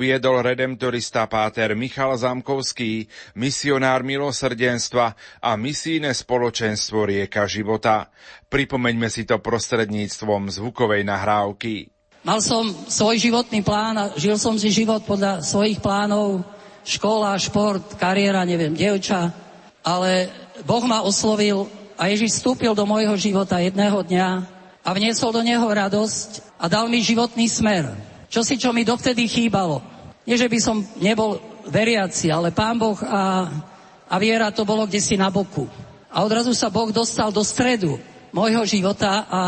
viedol redemptorista páter Michal Zamkovský, misionár milosrdenstva a misijné spoločenstvo Rieka života. Pripomeňme si to prostredníctvom zvukovej nahrávky. Mal som svoj životný plán a žil som si život podľa svojich plánov, škola, šport, kariéra, neviem, dievča, ale Boh ma oslovil a Ježiš vstúpil do môjho života jedného dňa a vniesol do neho radosť a dal mi životný smer. Čo si, čo mi dovtedy chýbalo. Nie, že by som nebol veriaci, ale Pán Boh a, a viera to bolo kde si na boku. A odrazu sa Boh dostal do stredu môjho života a,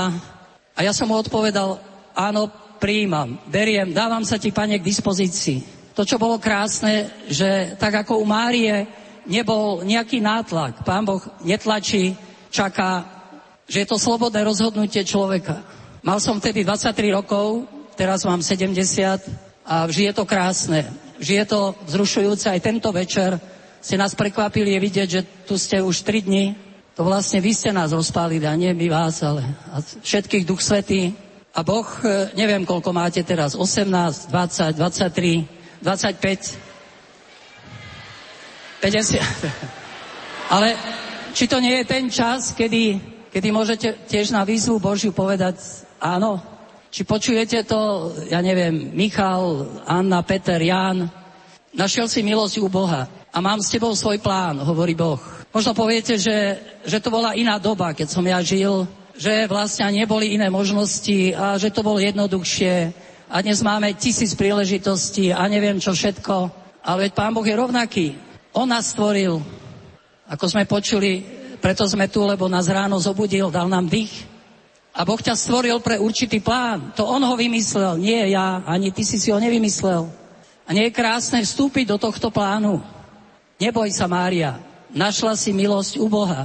a ja som mu odpovedal, áno, príjmam, beriem, dávam sa ti, pane, k dispozícii. To, čo bolo krásne, že tak ako u Márie nebol nejaký nátlak, pán Boh netlačí, čaká, že je to slobodné rozhodnutie človeka. Mal som vtedy 23 rokov, teraz mám 70 a vždy je to krásne. Vždy je to vzrušujúce. Aj tento večer ste nás prekvapili je vidieť, že tu ste už 3 dni. To vlastne vy ste nás rozpálili a nie my vás, ale všetkých duch svetý. A Boh, e, neviem, koľko máte teraz, 18, 20, 23, 25, 50. Ale či to nie je ten čas, kedy, kedy môžete tiež na výzvu Božiu povedať áno? Či počujete to, ja neviem, Michal, Anna, Peter, Jan, našiel si milosť u Boha a mám s tebou svoj plán, hovorí Boh. Možno poviete, že, že to bola iná doba, keď som ja žil, že vlastne neboli iné možnosti a že to bolo jednoduchšie a dnes máme tisíc príležitostí a neviem čo všetko, ale veď Pán Boh je rovnaký. On nás stvoril, ako sme počuli, preto sme tu, lebo nás ráno zobudil, dal nám dých. A Boh ťa stvoril pre určitý plán. To On ho vymyslel, nie ja, ani ty si si ho nevymyslel. A nie je krásne vstúpiť do tohto plánu. Neboj sa, Mária, našla si milosť u Boha.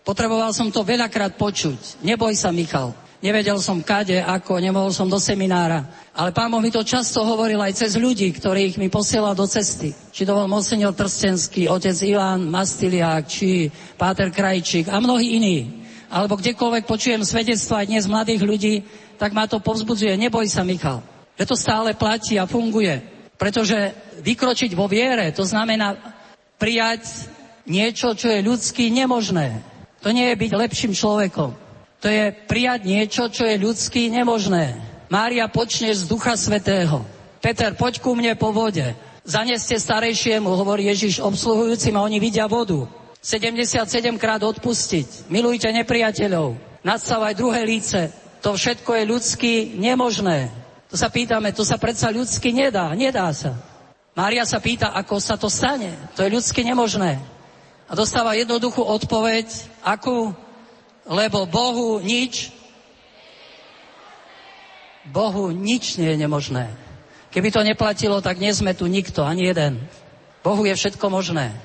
Potreboval som to veľakrát počuť. Neboj sa, Michal. Nevedel som kade, ako, nemohol som do seminára. Ale pán Boh mi to často hovoril aj cez ľudí, ktorých mi posielal do cesty. Či to bol monsignor Trstenský, otec Ivan Mastiliak, či Páter Krajčík a mnohí iní. Alebo kdekoľvek počujem svedectva aj dnes mladých ľudí, tak ma to povzbudzuje. Neboj sa, Michal. Že to stále platí a funguje. Pretože vykročiť vo viere, to znamená prijať niečo, čo je ľudský nemožné. To nie je byť lepším človekom. To je prijať niečo, čo je ľudský nemožné. Mária počne z Ducha Svetého. Peter, poď ku mne po vode. Zaneste starejšiemu, hovorí Ježiš obsluhujúcim a oni vidia vodu. 77 krát odpustiť. Milujte nepriateľov. Nadstavaj druhé líce. To všetko je ľudsky nemožné. To sa pýtame, to sa predsa ľudsky nedá. Nedá sa. Mária sa pýta, ako sa to stane. To je ľudsky nemožné a dostáva jednoduchú odpoveď, akú? Lebo Bohu nič, Bohu nič nie je nemožné. Keby to neplatilo, tak nie sme tu nikto, ani jeden. Bohu je všetko možné.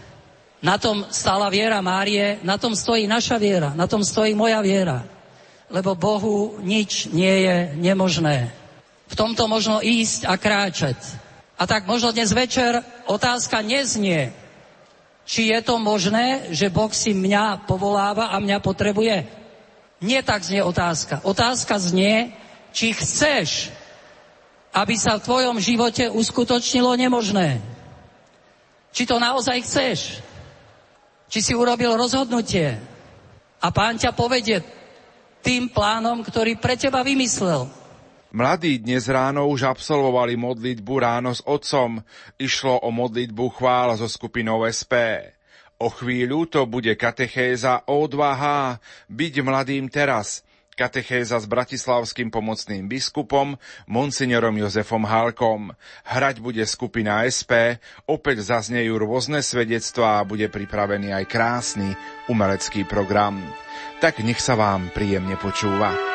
Na tom stála viera Márie, na tom stojí naša viera, na tom stojí moja viera. Lebo Bohu nič nie je nemožné. V tomto možno ísť a kráčať. A tak možno dnes večer otázka neznie, či je to možné, že Boh si mňa povoláva a mňa potrebuje? Nie tak znie otázka. Otázka znie, či chceš, aby sa v tvojom živote uskutočnilo nemožné. Či to naozaj chceš. Či si urobil rozhodnutie a pán ťa povedie tým plánom, ktorý pre teba vymyslel. Mladí dnes ráno už absolvovali modlitbu ráno s otcom. Išlo o modlitbu chvál so skupinou SP. O chvíľu to bude katechéza o odvaha byť mladým teraz. Katechéza s bratislavským pomocným biskupom, monsignorom Jozefom Halkom. Hrať bude skupina SP, opäť zaznejú rôzne svedectvá a bude pripravený aj krásny umelecký program. Tak nech sa vám príjemne počúva.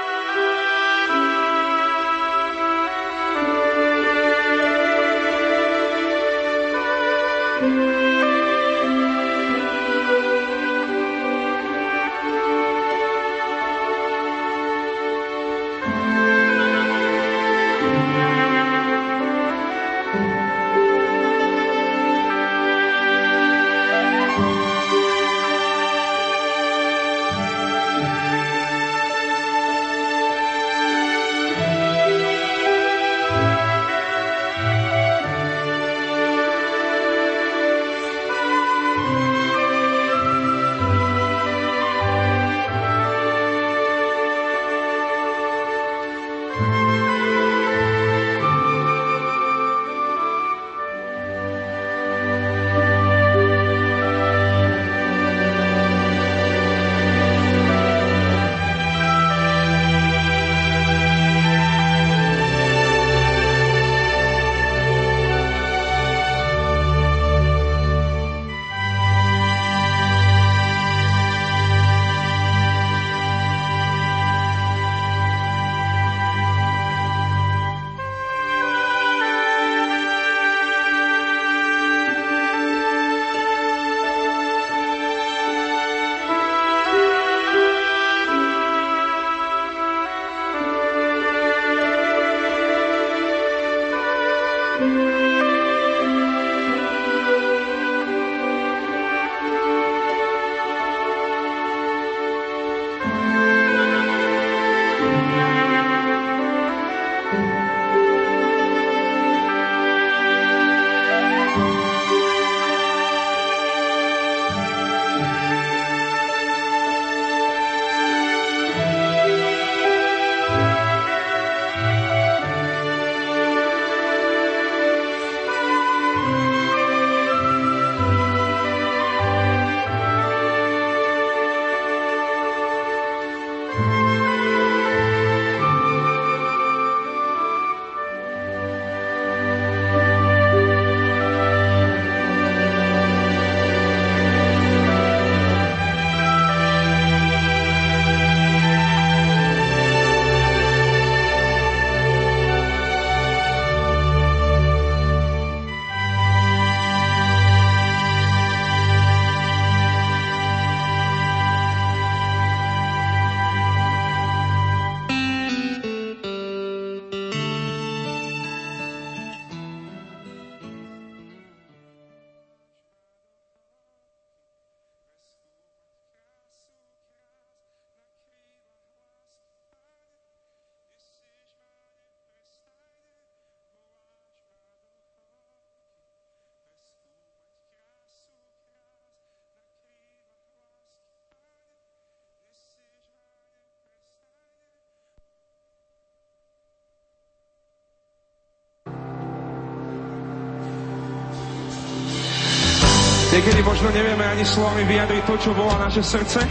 Niekedy možno nevieme ani slovami vyjadriť to, čo volá naše srdce.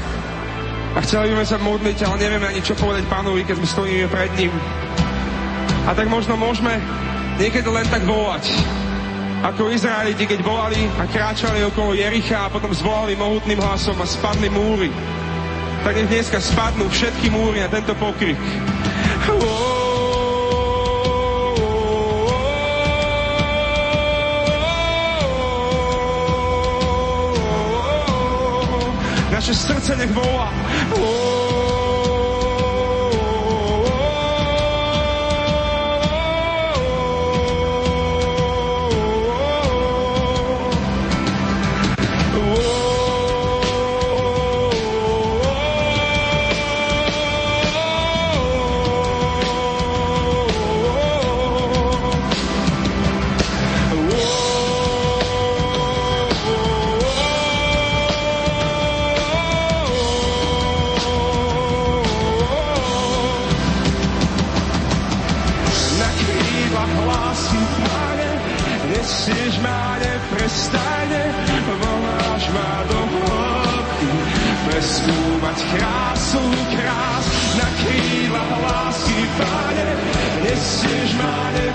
A chceli by sme sa modliť, ale nevieme ani čo povedať pánovi, keď sme stojíme pred ním. A tak možno môžeme niekedy len tak volať. Ako Izraeliti, keď volali a kráčali okolo Jericha a potom zvolali mohutným hlasom a spadli múry. Tak nech dneska spadnú všetky múry na tento pokrik. 趁这风啊！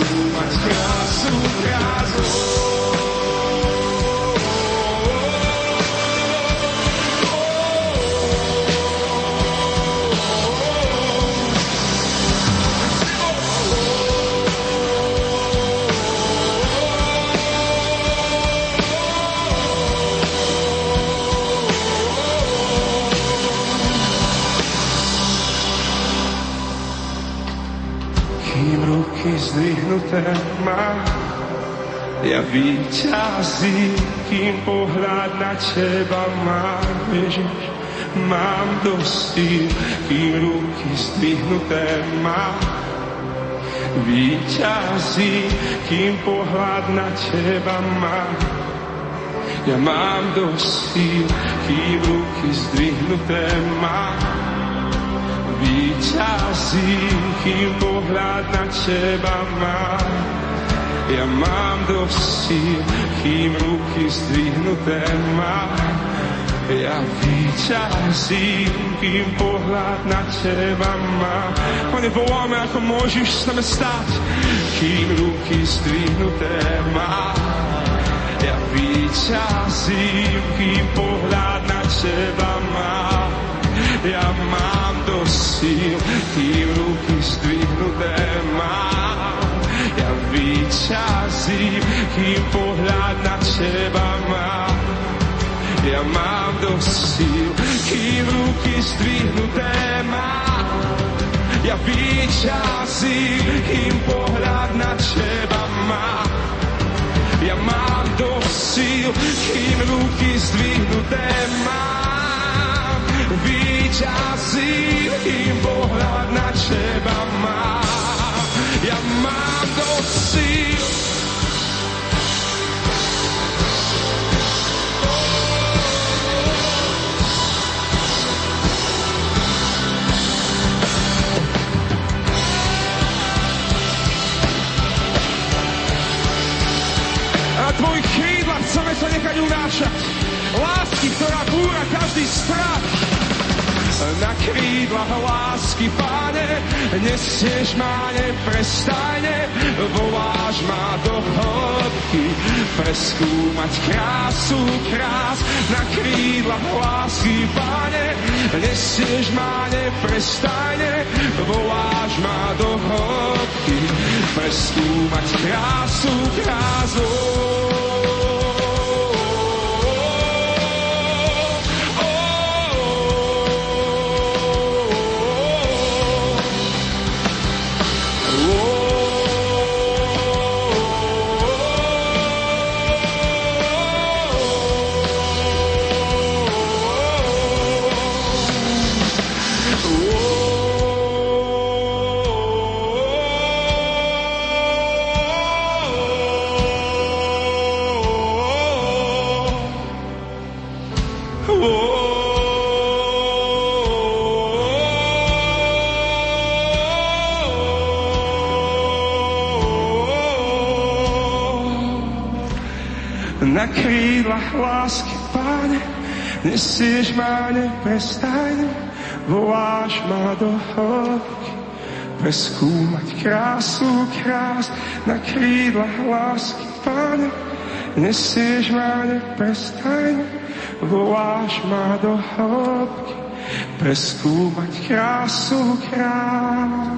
srdce nech volá. víťazí, kým pohľad na teba mám, Ježiš. Mám dosť kým ruky zdvihnuté mám. Výťazí, kým pohľad na teba mám. Ja mám dosť kým ruky zdvihnuté mám. Výťazí, kým pohľad na teba mám ja mám dosť síl, kým ruky zdvihnuté mám. Ja vyťazím, kým pohľad na teba mám. Pane, voláme, ako môžeš s nami stať, kým ruky zdvihnuté mám. Ja vyťazím, kým pohľad na teba mám. Ja mám dosť síl, kým ruky zdvihnuté mám ja vyčasím, kým pohľad na teba mám. Ja mám dosť síl, kým ruky zdvihnuté mám. Ja vyčasím, kým pohľad na teba mám. Ja mám dosť síl, kým ruky zdvihnuté mám. Vyčasím, kým pohľad na teba mám ja mám dosť síl. Tvojich krídlach chceme sa nechať unášať. Lásky, ktorá búra každý strach na krídlach lásky, páne, nesieš ma neprestajne, voláš ma do hĺbky, preskúmať krásu krás. Na krídlach lásky, páne, nesieš ma neprestajne, voláš ma do hĺbky, preskúmať krásu krásu. Na krídlach lásky, páne, nesieš ma neprestajne, voláš ma do hĺbky, preskúmať krásu krás. Na krídlach lásky, páne, nesieš ma neprestajne, voláš ma do hĺbky, preskúmať krásu krás.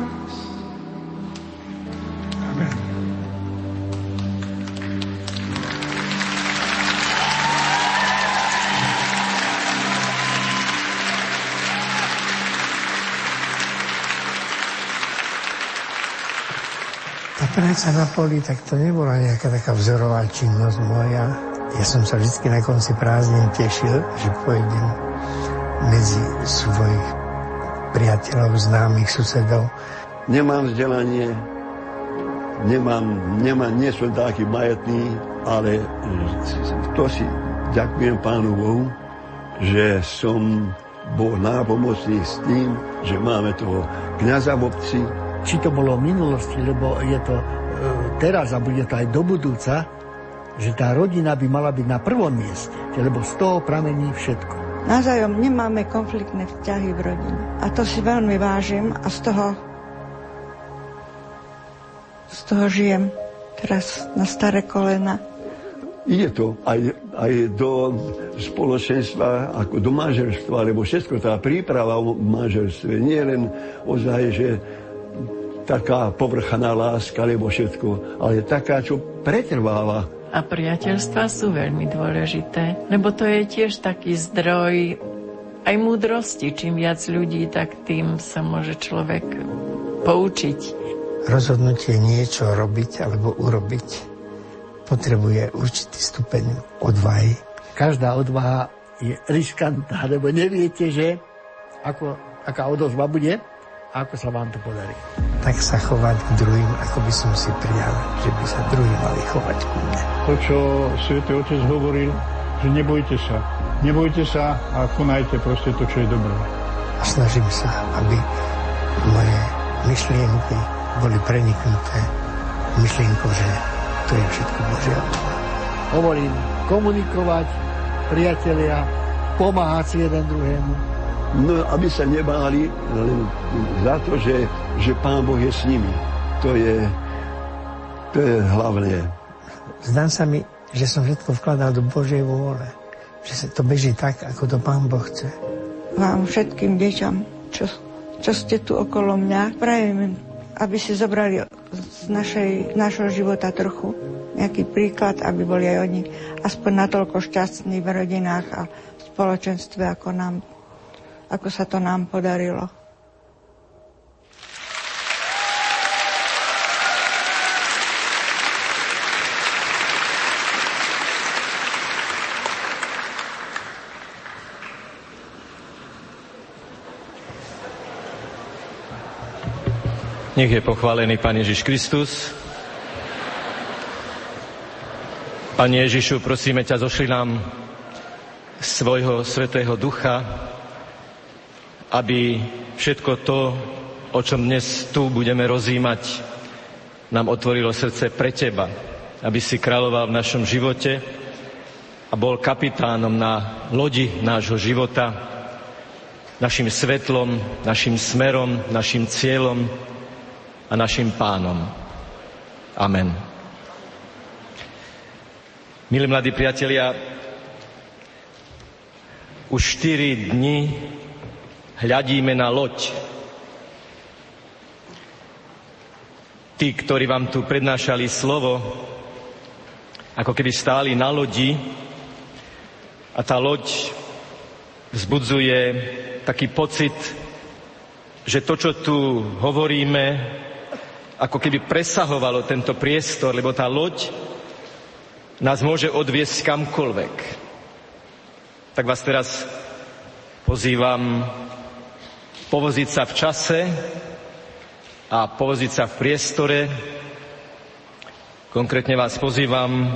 Práca na poli, tak to nebola nejaká taká vzorová činnosť moja. Ja som sa vždy na konci prázdnin tešil, že pôjdem medzi svojich priateľov, známych, susedov. Nemám vzdelanie, nemám, nemám, nie som taký majetný, ale to si ďakujem Pánu Bohu, že som bol nápomocný s tým, že máme toho kniaza v obci, či to bolo v minulosti, lebo je to teraz a bude to aj do budúca, že tá rodina by mala byť na prvom mieste, lebo z toho pramení všetko. Názajom nemáme konfliktné vzťahy v rodine. A to si veľmi vážim a z toho z toho žijem teraz na staré kolena. Ide to aj, aj do spoločenstva, ako do manželstva, lebo všetko tá príprava o manželstve nie len ozaj, že taká povrchaná láska, alebo všetko, ale taká, čo pretrváva. A priateľstva sú veľmi dôležité, lebo to je tiež taký zdroj aj múdrosti. Čím viac ľudí, tak tým sa môže človek poučiť. Rozhodnutie niečo robiť alebo urobiť potrebuje určitý stupeň odvahy. Každá odvaha je riskantná, lebo neviete, že ako, aká odozva bude ako sa vám to podarí tak sa chovať k druhým, ako by som si prijal, že by sa druhí mali chovať ku mne. To, čo Svetý Otec hovoril, že nebojte sa. Nebojte sa a konajte proste to, čo je dobré. A snažím sa, aby moje myšlienky boli preniknuté myšlienkou, že to je všetko Božia Hovorím, komunikovať, priatelia, pomáhať si jeden druhému, No, aby sa nebáli len za to, že, že Pán Boh je s nimi. To je, to je hlavné. Zdá sa mi, že som všetko vkladal do Božej vôle. Že sa to beží tak, ako to Pán Boh chce. Vám všetkým deťom, čo, čo ste tu okolo mňa, prajem, aby si zobrali z našej, našho života trochu nejaký príklad, aby boli aj oni aspoň natoľko šťastní v rodinách a v spoločenstve, ako nám ako sa to nám podarilo. Nech je pochválený Pán Ježiš Kristus. Pane Ježišu, prosíme ťa, zošli nám svojho Svetého Ducha, aby všetko to, o čom dnes tu budeme rozímať, nám otvorilo srdce pre Teba, aby si kráľoval v našom živote a bol kapitánom na lodi nášho života, našim svetlom, našim smerom, našim cieľom a našim pánom. Amen. Milí mladí priatelia, už 4 dni hľadíme na loď. Tí, ktorí vám tu prednášali slovo, ako keby stáli na lodi a tá loď vzbudzuje taký pocit, že to, čo tu hovoríme, ako keby presahovalo tento priestor, lebo tá loď nás môže odviesť kamkoľvek. Tak vás teraz pozývam povoziť sa v čase a povoziť sa v priestore. Konkrétne vás pozývam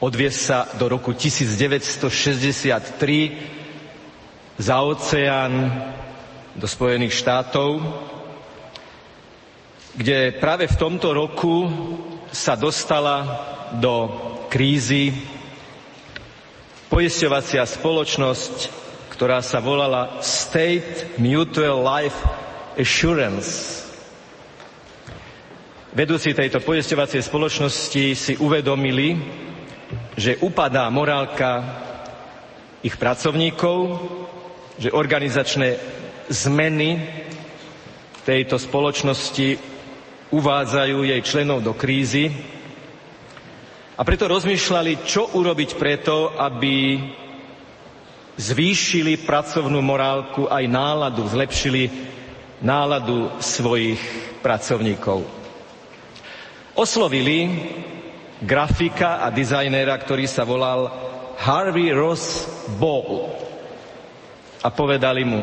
odviesť sa do roku 1963 za oceán do Spojených štátov, kde práve v tomto roku sa dostala do krízy poisťovacia spoločnosť, ktorá sa volala State Mutual Life Assurance. Vedúci tejto poisťovacej spoločnosti si uvedomili, že upadá morálka ich pracovníkov, že organizačné zmeny tejto spoločnosti uvádzajú jej členov do krízy a preto rozmýšľali, čo urobiť preto, aby zvýšili pracovnú morálku aj náladu, zlepšili náladu svojich pracovníkov. Oslovili grafika a dizajnéra, ktorý sa volal Harvey Ross Ball. A povedali mu,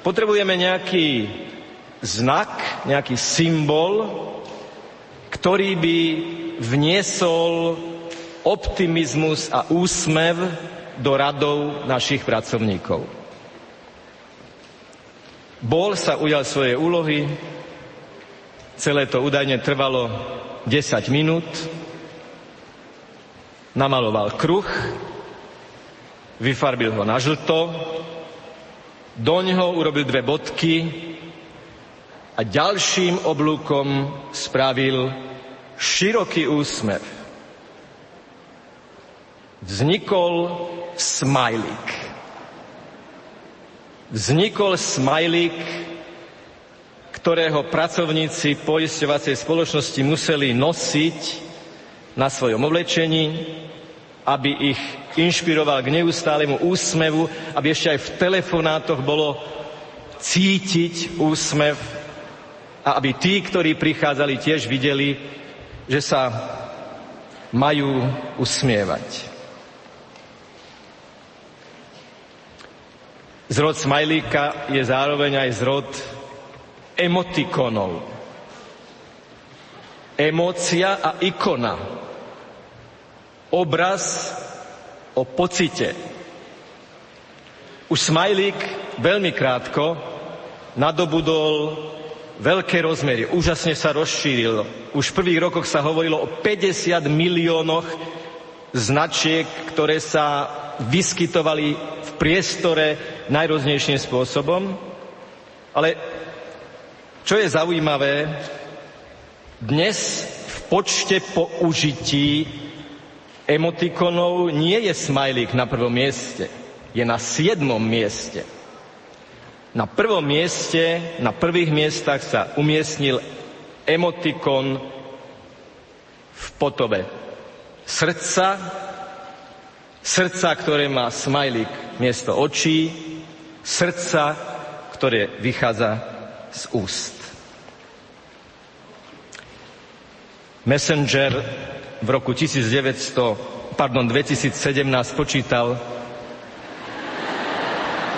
potrebujeme nejaký znak, nejaký symbol, ktorý by vniesol optimizmus a úsmev do radov našich pracovníkov. Bol sa ujal svojej úlohy, celé to údajne trvalo 10 minút, namaloval kruh, vyfarbil ho na žlto, doňho urobil dve bodky a ďalším oblúkom spravil široký úsmev. Vznikol smajlík. Vznikol smajlík, ktorého pracovníci poisťovacej spoločnosti museli nosiť na svojom oblečení, aby ich inšpiroval k neustálemu úsmevu, aby ešte aj v telefonátoch bolo cítiť úsmev a aby tí, ktorí prichádzali, tiež videli, že sa majú usmievať. Zrod smajlíka je zároveň aj zrod emotikonov. Emócia a ikona. Obraz o pocite. Už Smajlík veľmi krátko nadobudol veľké rozmery, úžasne sa rozšíril. Už v prvých rokoch sa hovorilo o 50 miliónoch značiek, ktoré sa vyskytovali v priestore najrôznejším spôsobom. Ale čo je zaujímavé, dnes v počte použití emotikonov nie je smajlík na prvom mieste, je na siedmom mieste. Na prvom mieste, na prvých miestach sa umiestnil emotikon v potobe srdca, srdca, ktoré má smajlík miesto očí, srdca, ktoré vychádza z úst. Messenger v roku 1900, pardon, 2017 počítal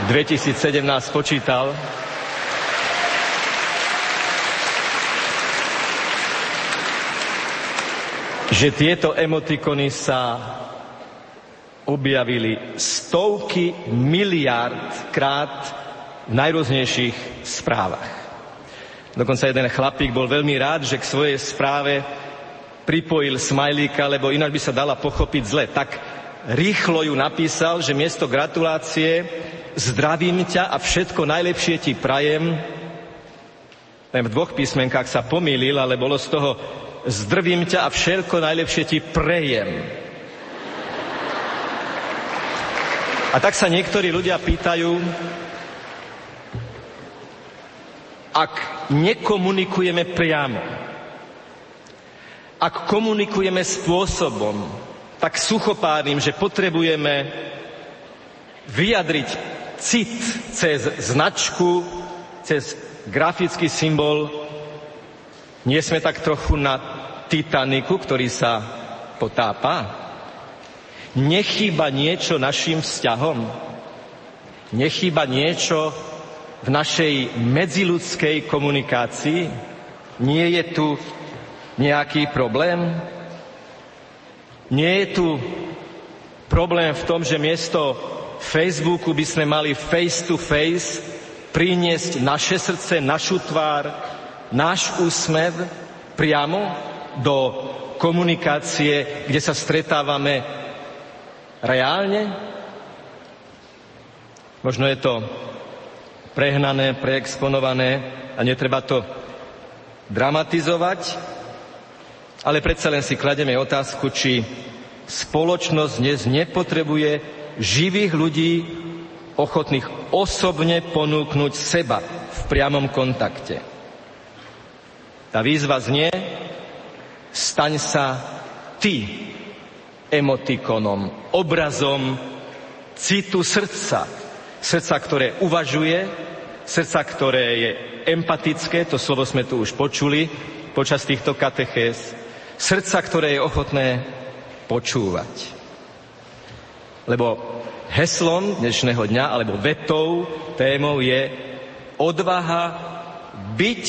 2017 počítal že tieto emotikony sa objavili stovky miliard krát v najrôznejších správach. Dokonca jeden chlapík bol veľmi rád, že k svojej správe pripojil smajlíka, lebo ináč by sa dala pochopiť zle. Tak rýchlo ju napísal, že miesto gratulácie zdravím ťa a všetko najlepšie ti prajem. V dvoch písmenkách sa pomýlil, ale bolo z toho zdravím ťa a všetko najlepšie ti prejem. A tak sa niektorí ľudia pýtajú, ak nekomunikujeme priamo, ak komunikujeme spôsobom tak suchopárnym, že potrebujeme vyjadriť cit cez značku, cez grafický symbol, nie sme tak trochu na Titaniku, ktorý sa potápa? Nechýba niečo našim vzťahom? Nechýba niečo v našej medziludskej komunikácii? Nie je tu nejaký problém? Nie je tu problém v tom, že miesto Facebooku by sme mali face to face priniesť naše srdce, našu tvár, náš úsmev priamo do komunikácie, kde sa stretávame reálne? Možno je to prehnané, preexponované a netreba to dramatizovať, ale predsa len si klademe otázku, či spoločnosť dnes nepotrebuje živých ľudí, ochotných osobne ponúknuť seba v priamom kontakte. Tá výzva znie, staň sa ty emotikonom, obrazom citu srdca. Srdca, ktoré uvažuje, srdca, ktoré je empatické, to slovo sme tu už počuli počas týchto katechéz, srdca, ktoré je ochotné počúvať. Lebo heslom dnešného dňa, alebo vetou, témou je odvaha byť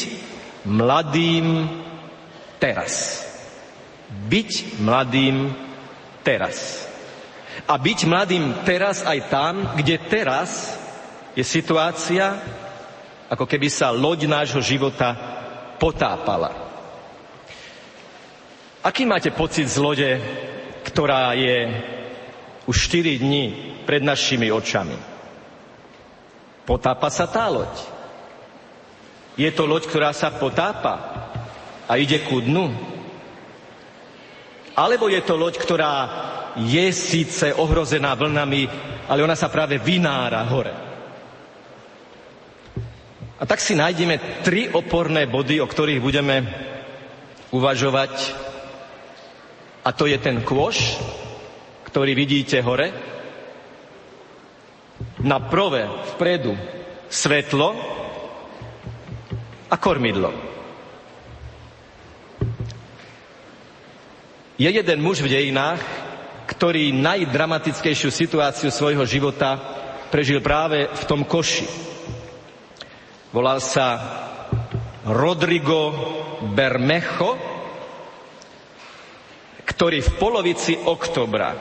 mladým teraz. Byť mladým teraz. A byť mladým teraz aj tam, kde teraz je situácia, ako keby sa loď nášho života potápala. Aký máte pocit z lode, ktorá je už 4 dní pred našimi očami? Potápa sa tá loď. Je to loď, ktorá sa potápa a ide ku dnu. Alebo je to loď, ktorá je síce ohrozená vlnami, ale ona sa práve vynára hore. A tak si nájdeme tri oporné body, o ktorých budeme uvažovať. A to je ten kôš, ktorý vidíte hore. Na prvé vpredu svetlo a kormidlo. Je jeden muž v dejinách, ktorý najdramatickejšiu situáciu svojho života prežil práve v tom koši. Volal sa Rodrigo Bermejo, ktorý v polovici oktobra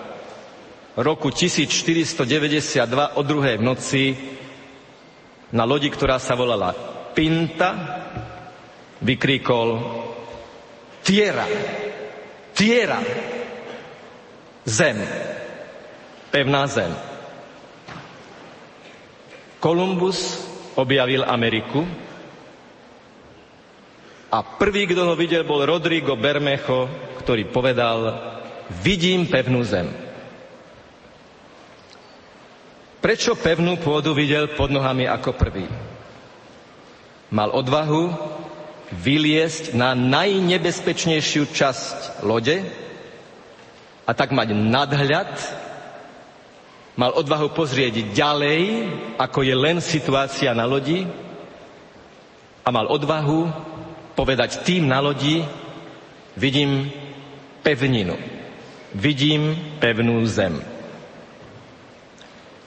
roku 1492 o druhej v noci na lodi, ktorá sa volala Pinta, vykríkol Tiera, Tiera, zem, pevná zem. Kolumbus objavil Ameriku a prvý, kto ho videl, bol Rodrigo Bermejo, ktorý povedal, vidím pevnú zem. Prečo pevnú pôdu videl pod nohami ako prvý? Mal odvahu vyliesť na najnebezpečnejšiu časť lode a tak mať nadhľad mal odvahu pozrieť ďalej, ako je len situácia na lodi a mal odvahu povedať tým na lodi, vidím pevninu, vidím pevnú zem.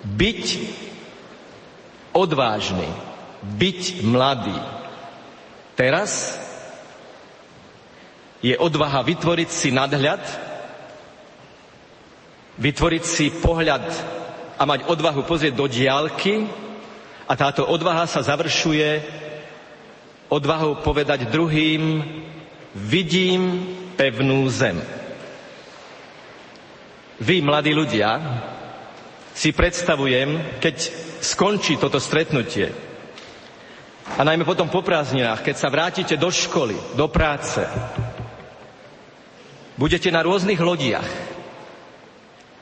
Byť odvážny, byť mladý. Teraz je odvaha vytvoriť si nadhľad, vytvoriť si pohľad a mať odvahu pozrieť do diálky a táto odvaha sa završuje odvahou povedať druhým, vidím pevnú zem. Vy, mladí ľudia, si predstavujem, keď skončí toto stretnutie a najmä potom po prázdninách, keď sa vrátite do školy, do práce, budete na rôznych lodiach,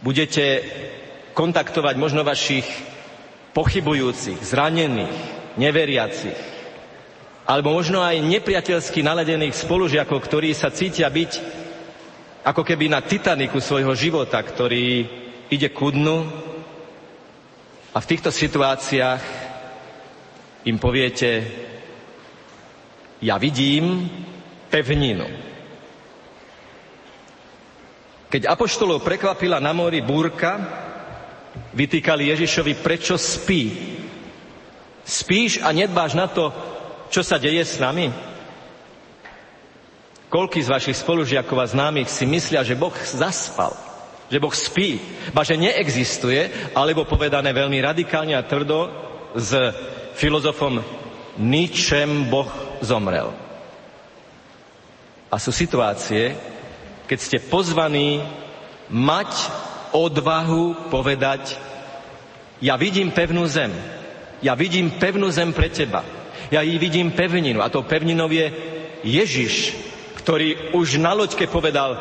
budete kontaktovať možno vašich pochybujúcich, zranených, neveriacich, alebo možno aj nepriateľsky naladených spolužiakov, ktorí sa cítia byť ako keby na Titaniku svojho života, ktorý ide ku dnu. A v týchto situáciách im poviete, ja vidím pevninu. Keď apoštolov prekvapila na mori búrka, vytýkali Ježišovi, prečo spí. Spíš a nedbáš na to, čo sa deje s nami? Koľký z vašich spolužiakov a známych si myslia, že Boh zaspal, že Boh spí, ba že neexistuje, alebo povedané veľmi radikálne a tvrdo s filozofom ničem Boh zomrel. A sú situácie, keď ste pozvaní mať odvahu povedať, ja vidím pevnú zem, ja vidím pevnú zem pre teba, ja ji vidím pevninu a tou pevninou je Ježiš, ktorý už na loďke povedal,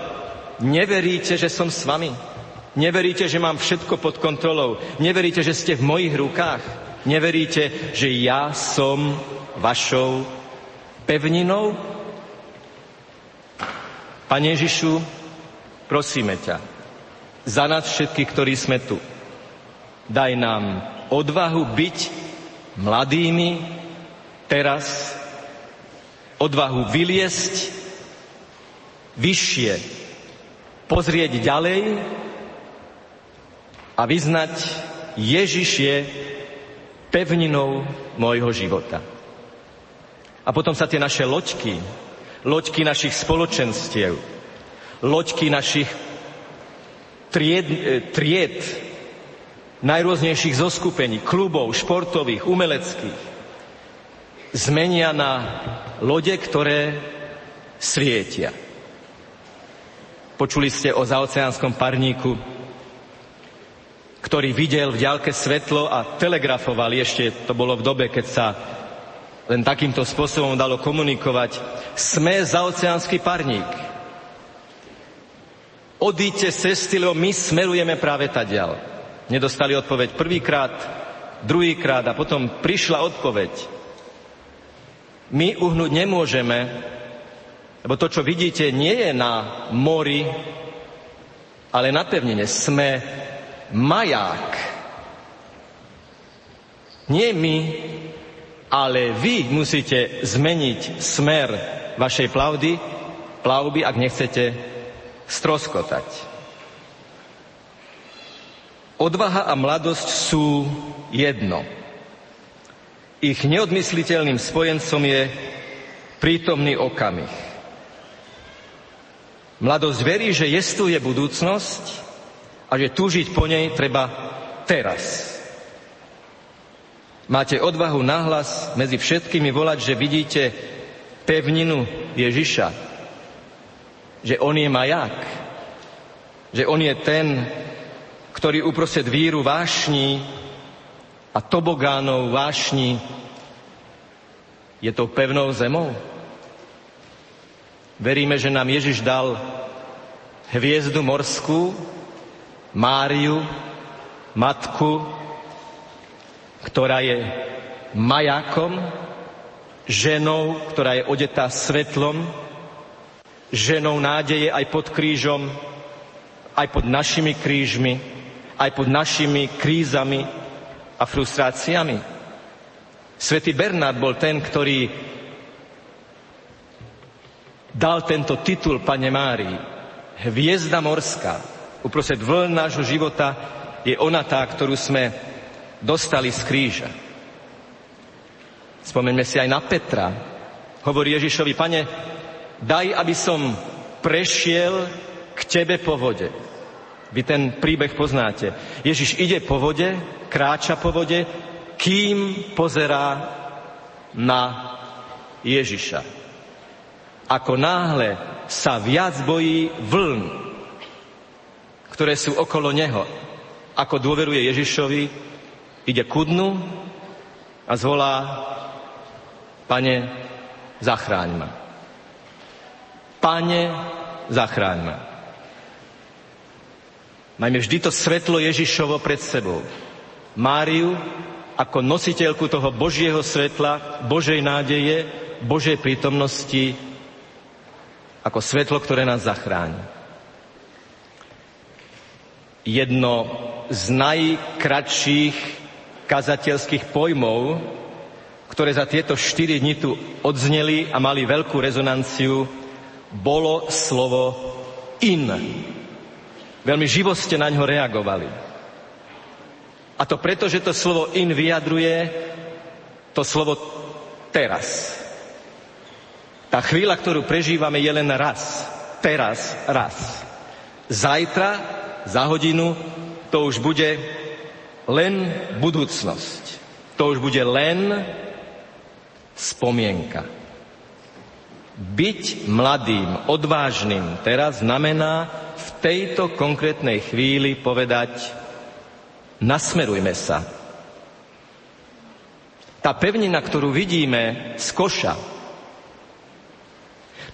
neveríte, že som s vami? Neveríte, že mám všetko pod kontrolou? Neveríte, že ste v mojich rukách? Neveríte, že ja som vašou pevninou? Pane Ježišu, prosíme ťa, za nás všetkých, ktorí sme tu, daj nám odvahu byť mladými teraz, odvahu vyliesť vyššie, pozrieť ďalej a vyznať Ježiš je pevninou môjho života. A potom sa tie naše loďky, loďky našich spoločenstiev, loďky našich tried, e, tried najrôznejších zoskupení, klubov, športových, umeleckých, zmenia na lode, ktoré svietia. Počuli ste o zaoceánskom parníku, ktorý videl v ďalke svetlo a telegrafoval, ešte to bolo v dobe, keď sa len takýmto spôsobom dalo komunikovať, sme zaoceánsky parník. Odíďte cesty, lebo my smerujeme práve tadiaľ. Nedostali odpoveď prvýkrát, druhýkrát a potom prišla odpoveď. My uhnúť nemôžeme, lebo to, čo vidíte, nie je na mori, ale na pevnine. Sme maják. Nie my, ale vy musíte zmeniť smer vašej plavdy, plavby, ak nechcete stroskotať. Odvaha a mladosť sú jedno. Ich neodmysliteľným spojencom je prítomný okamih. Mladosť verí, že jestuje budúcnosť a že túžiť po nej treba teraz. Máte odvahu nahlas medzi všetkými volať, že vidíte pevninu Ježiša, že on je maják, že on je ten, ktorý uprostred víru vášni a tobogánov vášni je to pevnou zemou. Veríme, že nám Ježiš dal hviezdu morskú, Máriu, matku, ktorá je majakom, ženou, ktorá je odetá svetlom, ženou nádeje aj pod krížom, aj pod našimi krížmi, aj pod našimi krízami a frustráciami. Svetý Bernard bol ten, ktorý dal tento titul Pane Márii. Hviezda morská. Uprostred vln nášho života je ona tá, ktorú sme dostali z kríža. Spomeňme si aj na Petra. Hovorí Ježišovi, pane, daj, aby som prešiel k tebe po vode. Vy ten príbeh poznáte. Ježiš ide po vode, kráča po vode, kým pozerá na Ježiša. Ako náhle sa viac bojí vln, ktoré sú okolo neho, ako dôveruje Ježišovi, ide ku dnu a zvolá, pane, zachráň ma. Pane, zachráň ma. Majme vždy to svetlo Ježišovo pred sebou. Máriu ako nositeľku toho Božieho svetla, Božej nádeje, Božej prítomnosti, ako svetlo, ktoré nás zachráni. Jedno z najkratších kazateľských pojmov, ktoré za tieto štyri dni tu odzneli a mali veľkú rezonanciu, bolo slovo in. Veľmi živo ste na ňo reagovali. A to preto, že to slovo in vyjadruje to slovo teraz. Tá chvíľa, ktorú prežívame, je len raz. Teraz, raz. Zajtra, za hodinu, to už bude len budúcnosť. To už bude len spomienka. Byť mladým, odvážnym teraz znamená v tejto konkrétnej chvíli povedať nasmerujme sa. Tá pevnina, ktorú vidíme z koša,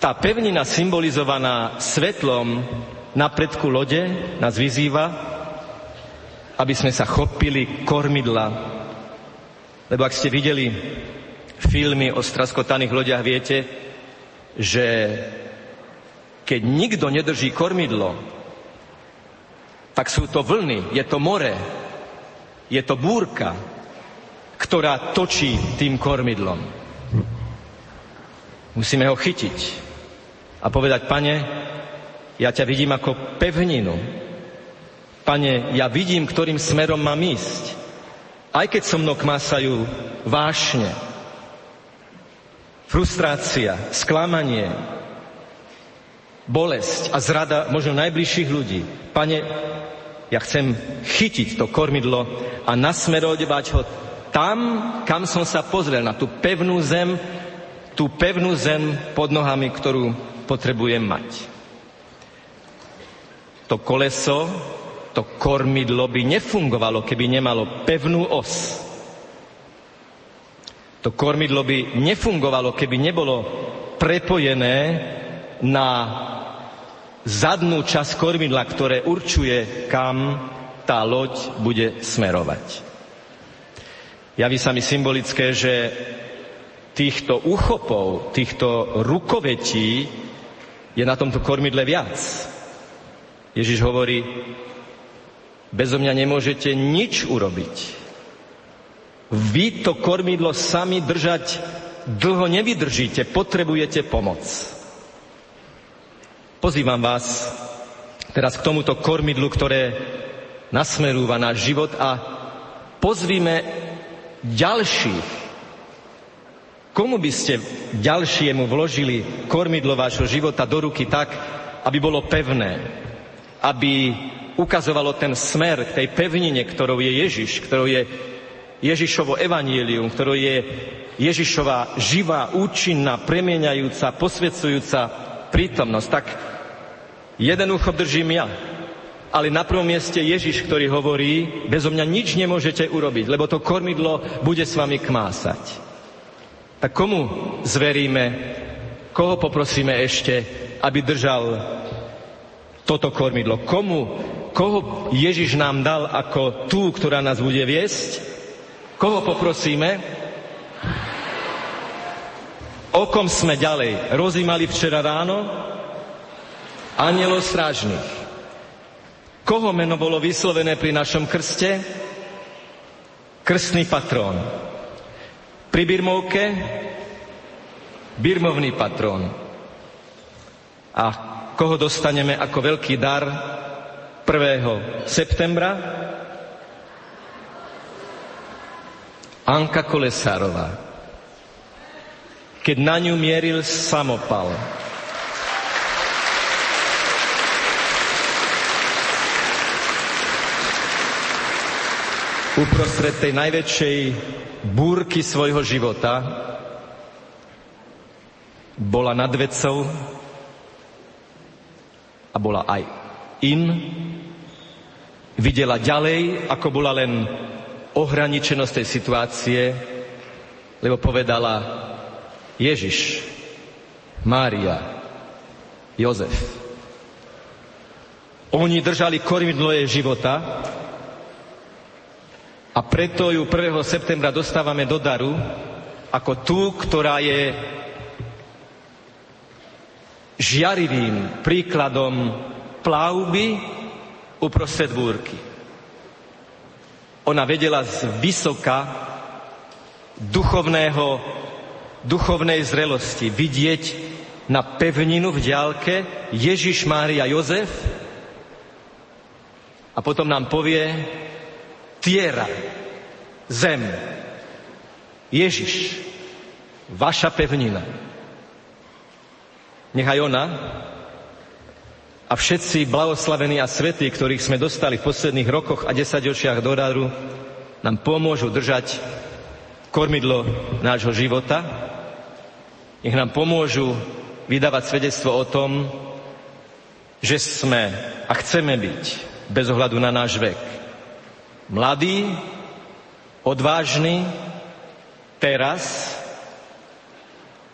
tá pevnina symbolizovaná svetlom na predku lode nás vyzýva, aby sme sa chopili kormidla. Lebo ak ste videli filmy o straskotaných lodiach, viete, že keď nikto nedrží kormidlo, tak sú to vlny, je to more, je to búrka, ktorá točí tým kormidlom. Musíme ho chytiť a povedať, pane, ja ťa vidím ako pevninu. Pane, ja vidím, ktorým smerom mám ísť. Aj keď so mnou kmásajú vášne, frustrácia, sklamanie, bolesť a zrada možno najbližších ľudí. Pane, ja chcem chytiť to kormidlo a nasmerovať ho tam, kam som sa pozrel, na tú pevnú zem, tú pevnú zem pod nohami, ktorú potrebujem mať. To koleso, to kormidlo by nefungovalo, keby nemalo pevnú os. To kormidlo by nefungovalo, keby nebolo prepojené na zadnú časť kormidla, ktoré určuje, kam tá loď bude smerovať. Javí sa mi symbolické, že týchto uchopov, týchto rukovetí je na tomto kormidle viac. Ježiš hovorí, bezo mňa nemôžete nič urobiť. Vy to kormidlo sami držať dlho nevydržíte, potrebujete pomoc. Pozývam vás teraz k tomuto kormidlu, ktoré nasmerúva náš život a pozvíme ďalších. Komu by ste ďalšiemu vložili kormidlo vášho života do ruky tak, aby bolo pevné, aby ukazovalo ten smer k tej pevnine, ktorou je Ježiš, ktorou je Ježišovo evanílium, ktoré je Ježišova živá, účinná, premieňajúca, posvedcujúca prítomnosť, tak jeden ucho držím ja. Ale na prvom mieste Ježiš, ktorý hovorí, bezo mňa nič nemôžete urobiť, lebo to kormidlo bude s vami kmásať. Tak komu zveríme, koho poprosíme ešte, aby držal toto kormidlo? Komu, koho Ježiš nám dal ako tú, ktorá nás bude viesť? Koho poprosíme? O kom sme ďalej rozímali včera ráno? Anielov strážnych. Koho meno bolo vyslovené pri našom krste? Krstný patrón. Pri birmovke? Birmovný patrón. A koho dostaneme ako veľký dar 1. septembra? Anka Kolesárová. Keď na ňu mieril samopal, uprostred tej najväčšej búrky svojho života bola nad vecou a bola aj in, videla ďalej, ako bola len ohraničenosť tej situácie, lebo povedala Ježiš, Mária, Jozef. Oni držali kormidlo jej života a preto ju 1. septembra dostávame do daru ako tú, ktorá je žiarivým príkladom plavby uprostred búrky. Ona vedela z vysoka duchovného, duchovnej zrelosti vidieť na pevninu v diálke Ježiš, Mária, Jozef a potom nám povie tiera, zem, Ježiš, vaša pevnina. Nechaj ona a všetci blahoslavení a svetí, ktorých sme dostali v posledných rokoch a desaťročiach do daru, nám pomôžu držať kormidlo nášho života. Nech nám pomôžu vydávať svedectvo o tom, že sme a chceme byť bez ohľadu na náš vek mladí, odvážni, teraz,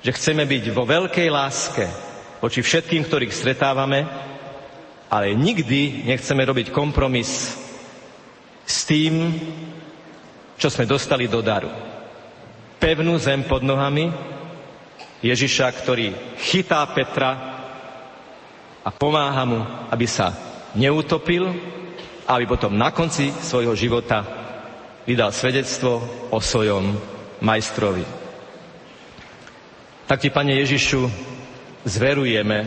že chceme byť vo veľkej láske voči všetkým, ktorých stretávame, ale nikdy nechceme robiť kompromis s tým, čo sme dostali do daru. Pevnú zem pod nohami Ježiša, ktorý chytá Petra a pomáha mu, aby sa neutopil, aby potom na konci svojho života vydal svedectvo o svojom majstrovi. Tak ti, Pane Ježišu, zverujeme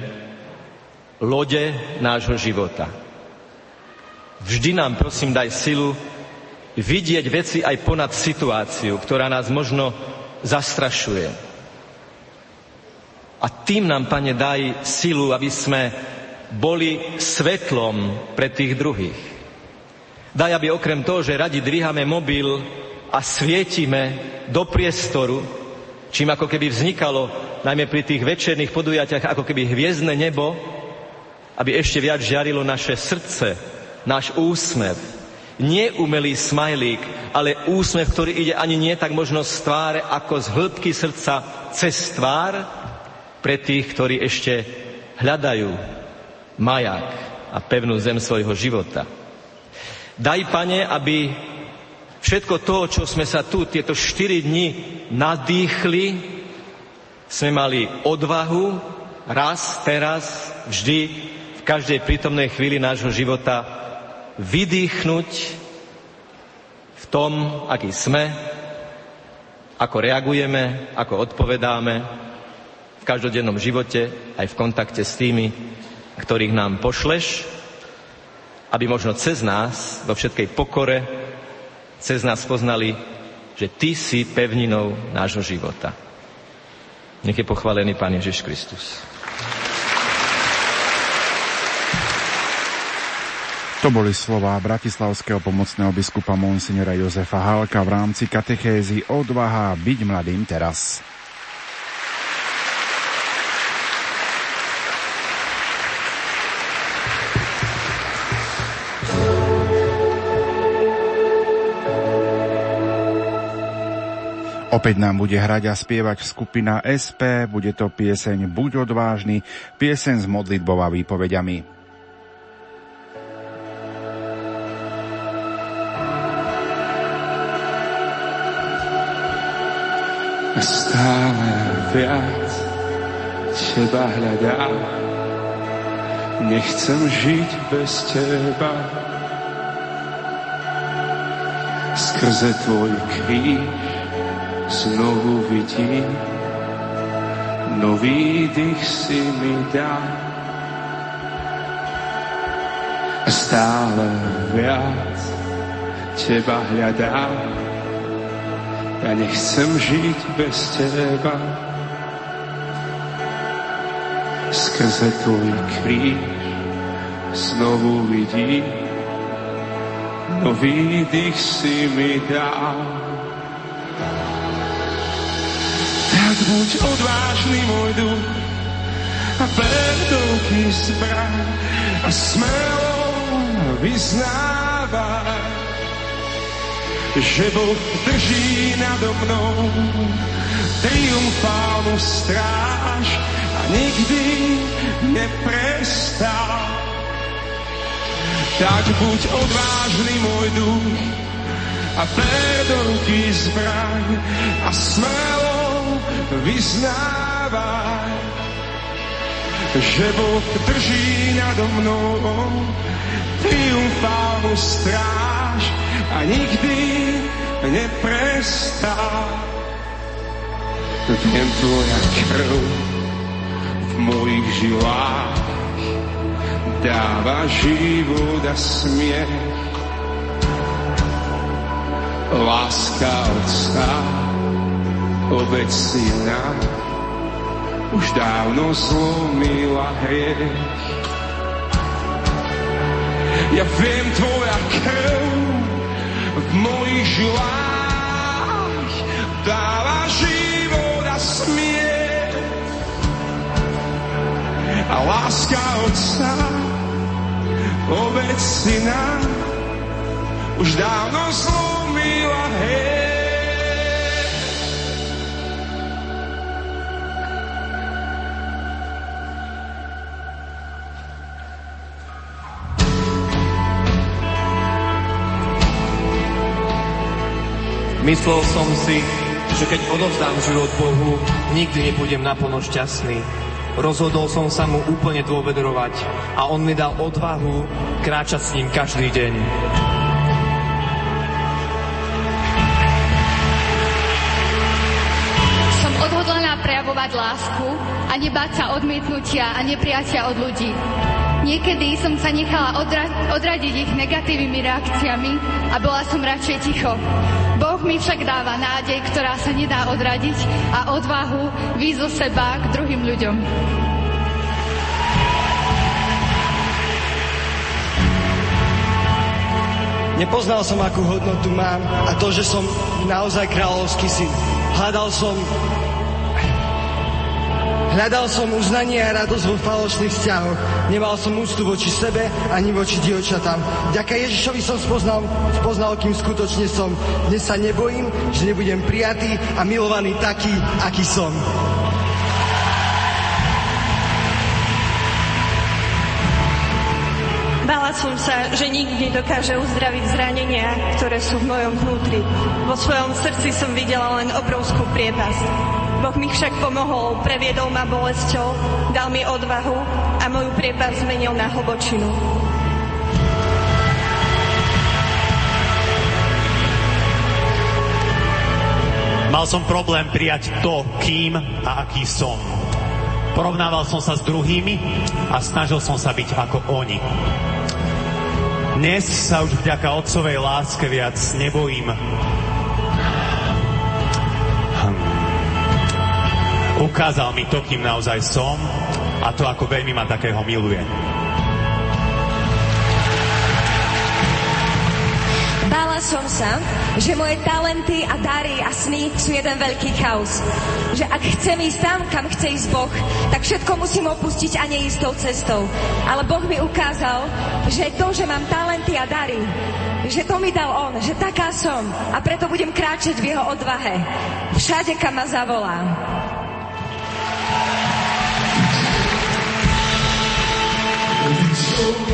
lode nášho života. Vždy nám, prosím, daj silu vidieť veci aj ponad situáciu, ktorá nás možno zastrašuje a tým nám, Pane, daj silu, aby sme boli svetlom pre tých druhých. Daj, aby okrem toho, že radi dvíhame mobil a svietime do priestoru, čím ako keby vznikalo, najmä pri tých večerných podujatiach, ako keby hviezdne nebo, aby ešte viac žiarilo naše srdce, náš úsmev. Nie umelý smajlík, ale úsmev, ktorý ide ani nie tak možno z tváre, ako z hĺbky srdca cez tvár, pre tých, ktorí ešte hľadajú maják a pevnú zem svojho života. Daj, Pane, aby všetko to, čo sme sa tu tieto štyri dni nadýchli, sme mali odvahu raz, teraz, vždy, v každej prítomnej chvíli nášho života vydýchnuť v tom, aký sme, ako reagujeme, ako odpovedáme, každodennom živote, aj v kontakte s tými, ktorých nám pošleš, aby možno cez nás, vo všetkej pokore, cez nás poznali, že Ty si pevninou nášho života. Nech je pochválený Pán Ježiš Kristus. To boli slová bratislavského pomocného biskupa monsignora Jozefa Halka v rámci katechézy Odvaha byť mladým teraz. Opäť nám bude hrať a spievať skupina SP, bude to pieseň Buď odvážny, pieseň s modlitbou a výpovediami. Stále viac teba hľadám, nechcem žiť bez teba. Skrze tvoj kríž znovu vidím, nový dých si mi dá. A stále viac teba hľadám, ja nechcem žiť bez teba. Skrze tvoj kríž znovu vidím, nový dých si mi dal. Buď odvážny môj duch a ruky zbraň a smelo vyznávaj, že Boh drží nado mnou triumfálnu stráž a nikdy neprestal. Tak buď odvážny môj duch a ruky zbraň a smelo vyznávaj, že Boh drží nado mnou triumfálnu stráž a nikdy neprestá. Viem tvoja krv v mojich žilách dáva život a smiech. Láska Otca obeď syna už dávno zlomila hriech. Ja viem, tvoja krv v mojich žilách dáva život a smiech. A láska Otca, obec Syna, už dávno zlomila hej. Myslel som si, že keď odovzdám život Bohu, nikdy nebudem naplno šťastný. Rozhodol som sa mu úplne dôverovať a on mi dal odvahu kráčať s ním každý deň. Som odhodlaná prejavovať lásku a nebáť sa odmietnutia a nepriatia od ľudí. Niekedy som sa nechala odra- odradiť ich negatívnymi reakciami a bola som radšej ticho. Boh mi však dáva nádej, ktorá sa nedá odradiť a odvahu výjsť seba k druhým ľuďom. Nepoznal som, akú hodnotu mám a to, že som naozaj kráľovský syn. Hľadal som Hľadal som uznanie a radosť vo falošných vzťahoch. Nemal som úctu voči sebe ani voči dievčatám. Ďaká Ježišovi som spoznal, spoznal, kým skutočne som. Dnes sa nebojím, že nebudem prijatý a milovaný taký, aký som. Bála som sa, že nikdy nedokáže uzdraviť zranenia, ktoré sú v mojom vnútri. Vo svojom srdci som videla len obrovskú priepasť. Boh mi však pomohol, previedol ma bolesťou, dal mi odvahu a moju priepas zmenil na hlbočinu. Mal som problém prijať to, kým a aký som. Porovnával som sa s druhými a snažil som sa byť ako oni. Dnes sa už vďaka otcovej láske viac nebojím Ukázal mi to, kým naozaj som a to, ako veľmi ma takého miluje. Bála som sa, že moje talenty a dary a sny sú jeden veľký chaos. Že ak chcem ísť tam, kam chce ísť Boh, tak všetko musím opustiť a neísť tou cestou. Ale Boh mi ukázal, že to, že mám talenty a dary, že to mi dal On, že taká som a preto budem kráčať v Jeho odvahe. Všade, kam ma zavolá. Príjmam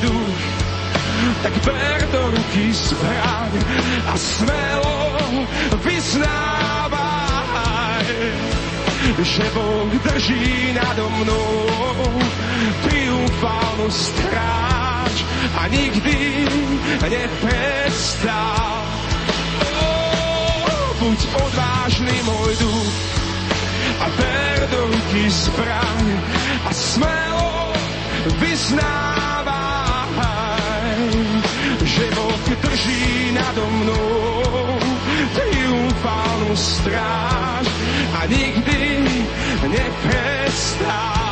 duch, tak ber do ruky zbraň a smelo vyznávaj, že Boh drží nado mnou triumfálnu stráž a nikdy neprestal. Buď odvážny môj duch a ber do ruky zbraň a smelo vyznávaj, Boh drží nado mnou triumfálnu stráž a nikdy neprestáva.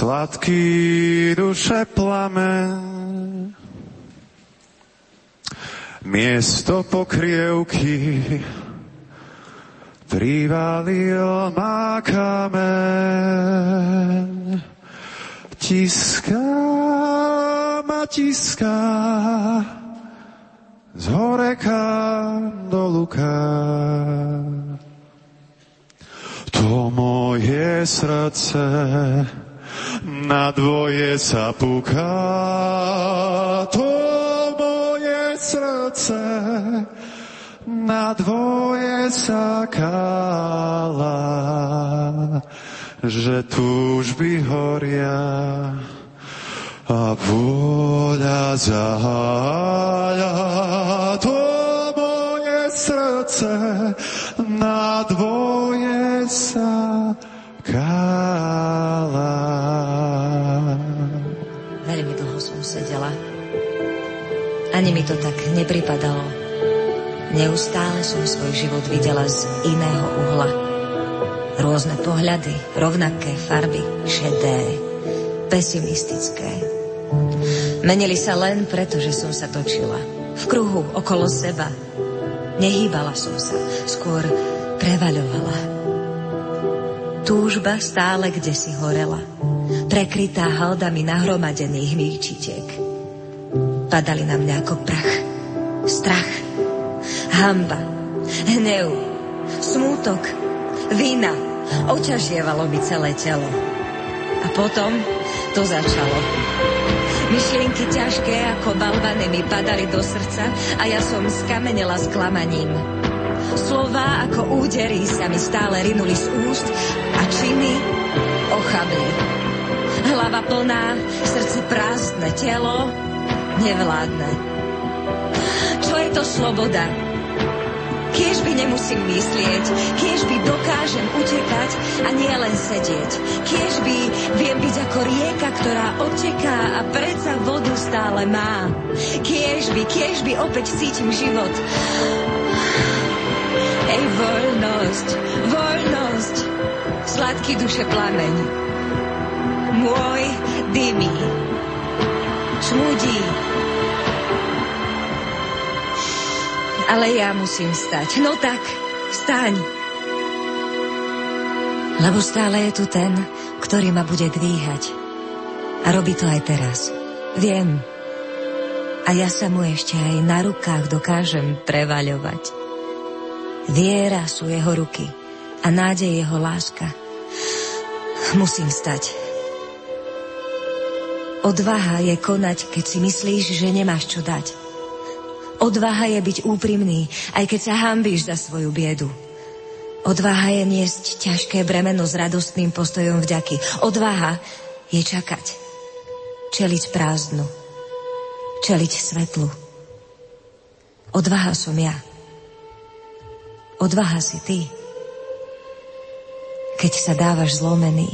Sladký duše plamen, miesto pokrievky, privalil má kamen. Tiská ma tiská, z horeka do luka. To moje srdce na dvoje sa puká. To moje srdce na dvoje sa kála, že túžby horia a vôľa zahája to moje srdce na dvoje sa kála. Sedela. Ani mi to tak nepripadalo. Neustále som svoj život videla z iného uhla. Rôzne pohľady, rovnaké farby, šedé, pesimistické. Menili sa len preto, že som sa točila. V kruhu okolo seba. Nehýbala som sa, skôr prevaľovala. Túžba stále kde si horela, prekrytá haldami nahromadených míčitek. Padali na mňa ako prach, strach, hamba, hnev, smútok, vína. Oťažievalo mi celé telo. A potom to začalo. Myšlienky ťažké ako balvany mi padali do srdca a ja som skamenela sklamaním. Slová ako údery sa mi stále rinuli z úst a činy ochabli. Hlava plná, srdce prázdne, telo nevládne. Čo je to sloboda? Kiež by nemusím myslieť, kiež by dokážem utekať a nie len sedieť. Kiež by viem byť ako rieka, ktorá odteká a predsa vodu stále má. Kiež by, kiež by opäť cítim život. Ej, voľnosť, voľnosť, sladký duše plameň. Môj dymí, čmudí, ale ja musím stať. No tak, staň. Lebo stále je tu ten, ktorý ma bude dvíhať. A robí to aj teraz. Viem. A ja sa mu ešte aj na rukách dokážem prevaľovať. Viera sú jeho ruky a nádej jeho láska. Musím stať. Odvaha je konať, keď si myslíš, že nemáš čo dať. Odvaha je byť úprimný, aj keď sa hambíš za svoju biedu. Odvaha je niesť ťažké bremeno s radostným postojom vďaky. Odvaha je čakať. Čeliť prázdnu. Čeliť svetlu. Odvaha som ja. Odvaha si ty. Keď sa dávaš zlomený.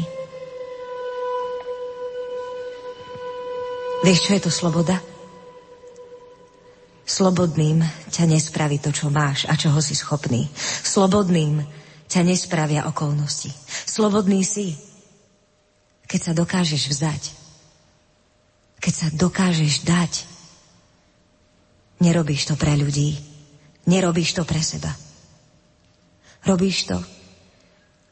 Vieš, čo je to sloboda? Slobodným ťa nespraví to, čo máš a čoho si schopný. Slobodným ťa nespravia okolnosti. Slobodný si, keď sa dokážeš vzdať. Keď sa dokážeš dať. Nerobíš to pre ľudí. Nerobíš to pre seba. Robíš to,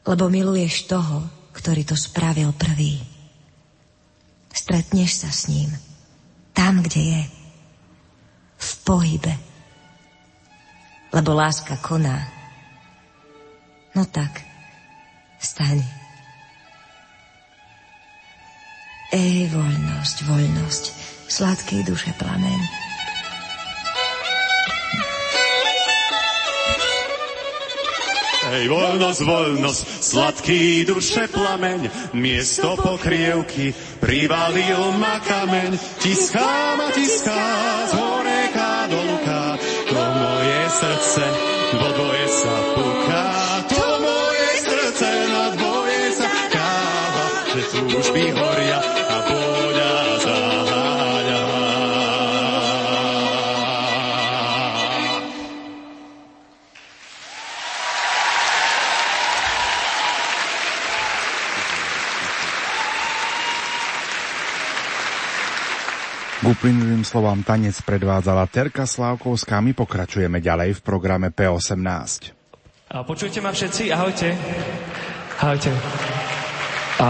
lebo miluješ toho, ktorý to spravil prvý. Stretneš sa s ním tam, kde je v pohybe. Lebo láska koná. No tak, staň. Ej, voľnosť, voľnosť, sladký duše plamen. Hej, voľnosť, voľnosť, sladký duše plameň, miesto pokrievky, privalil ma kameň, tiská ma, tiská, z horeka do luka, to moje srdce, vo dvoje sa puká, to moje srdce na dvoje sa káva, že túžby horia slovám tanec predvádzala Terka Slávkovská. My pokračujeme ďalej v programe P18. A počujete ma všetci? Ahojte. Ahojte. A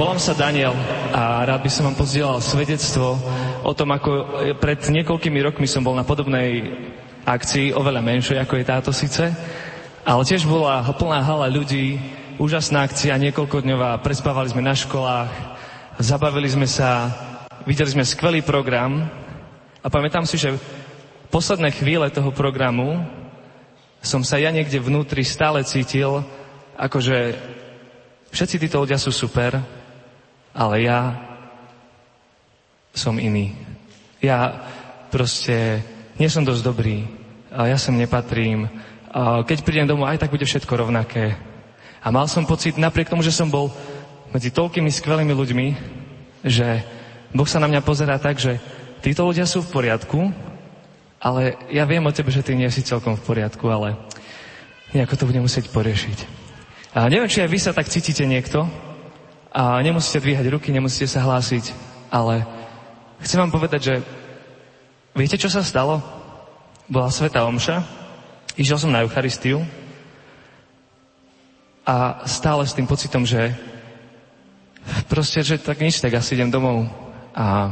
volám sa Daniel a rád by som vám pozdielal svedectvo o tom, ako pred niekoľkými rokmi som bol na podobnej akcii, oveľa menšej ako je táto síce, ale tiež bola plná hala ľudí, úžasná akcia, niekoľkodňová, prespávali sme na školách, zabavili sme sa, Videli sme skvelý program a pamätám si, že posledné chvíle toho programu som sa ja niekde vnútri stále cítil, akože všetci títo ľudia sú super, ale ja som iný. Ja proste nie som dosť dobrý, ja sem nepatrím. Keď prídem domov, aj tak bude všetko rovnaké. A mal som pocit, napriek tomu, že som bol medzi toľkými skvelými ľuďmi, že Boh sa na mňa pozerá tak, že títo ľudia sú v poriadku, ale ja viem o tebe, že ty nie si celkom v poriadku, ale nejako to budem musieť poriešiť. A neviem, či aj vy sa tak cítite niekto a nemusíte dvíhať ruky, nemusíte sa hlásiť, ale chcem vám povedať, že viete, čo sa stalo? Bola Sveta Omša, išiel som na Eucharistiu a stále s tým pocitom, že proste, že tak nič, tak asi idem domov a